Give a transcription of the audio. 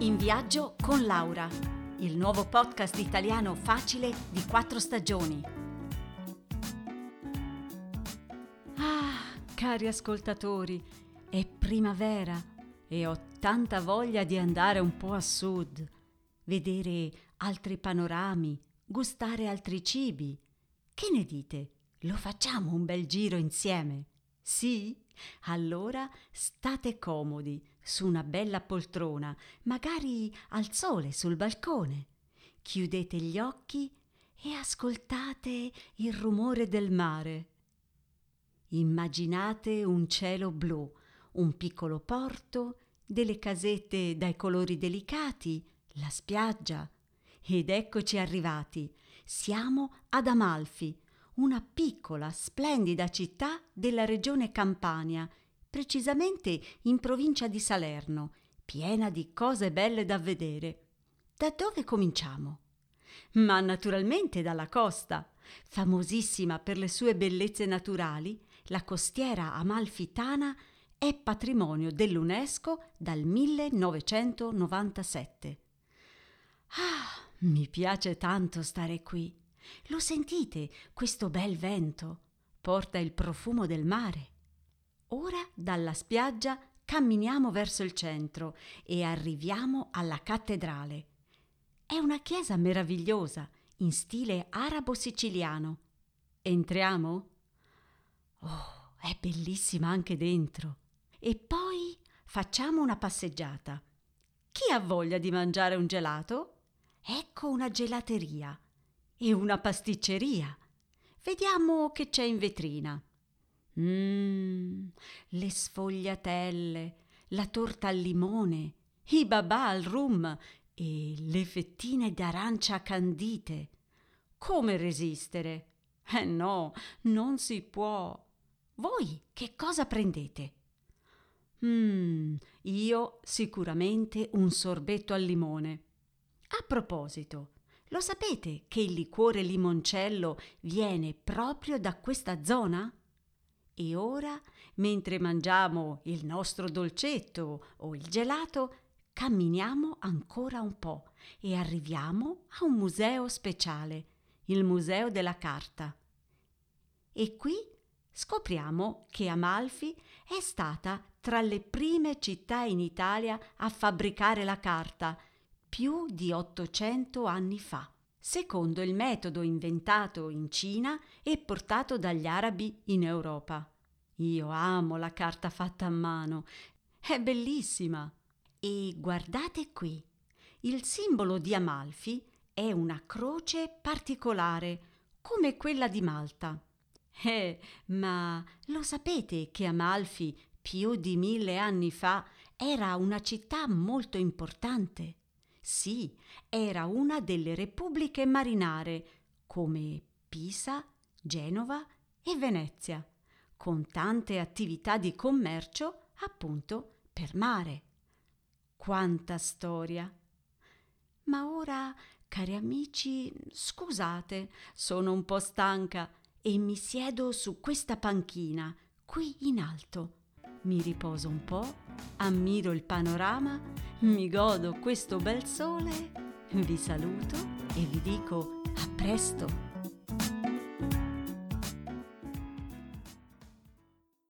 In viaggio con Laura, il nuovo podcast italiano facile di quattro stagioni. Ah, cari ascoltatori, è primavera e ho tanta voglia di andare un po' a sud, vedere altri panorami, gustare altri cibi. Che ne dite? Lo facciamo un bel giro insieme? Sì? Allora state comodi su una bella poltrona, magari al sole sul balcone. Chiudete gli occhi e ascoltate il rumore del mare. Immaginate un cielo blu, un piccolo porto, delle casette dai colori delicati, la spiaggia. Ed eccoci arrivati. Siamo ad Amalfi, una piccola, splendida città della regione Campania, precisamente in provincia di Salerno, piena di cose belle da vedere. Da dove cominciamo? Ma naturalmente dalla costa. Famosissima per le sue bellezze naturali, la costiera amalfitana è patrimonio dell'UNESCO dal 1997. Ah, mi piace tanto stare qui. Lo sentite, questo bel vento? Porta il profumo del mare. Ora dalla spiaggia camminiamo verso il centro e arriviamo alla cattedrale. È una chiesa meravigliosa, in stile arabo-siciliano. Entriamo? Oh, è bellissima anche dentro. E poi facciamo una passeggiata. Chi ha voglia di mangiare un gelato? Ecco una gelateria e una pasticceria. Vediamo che c'è in vetrina. Mmm, le sfogliatelle, la torta al limone, i babà al rum e le fettine d'arancia candite. Come resistere? Eh no, non si può. Voi che cosa prendete? Mmm, io sicuramente un sorbetto al limone. A proposito, lo sapete che il liquore limoncello viene proprio da questa zona? E ora, mentre mangiamo il nostro dolcetto o il gelato, camminiamo ancora un po' e arriviamo a un museo speciale, il Museo della Carta. E qui scopriamo che Amalfi è stata tra le prime città in Italia a fabbricare la carta, più di 800 anni fa, secondo il metodo inventato in Cina e portato dagli arabi in Europa. Io amo la carta fatta a mano, è bellissima. E guardate qui, il simbolo di Amalfi è una croce particolare, come quella di Malta. Eh, ma lo sapete che Amalfi, più di mille anni fa, era una città molto importante? Sì, era una delle repubbliche marinare, come Pisa, Genova e Venezia con tante attività di commercio appunto per mare. Quanta storia! Ma ora, cari amici, scusate, sono un po' stanca e mi siedo su questa panchina, qui in alto. Mi riposo un po', ammiro il panorama, mi godo questo bel sole, vi saluto e vi dico a presto!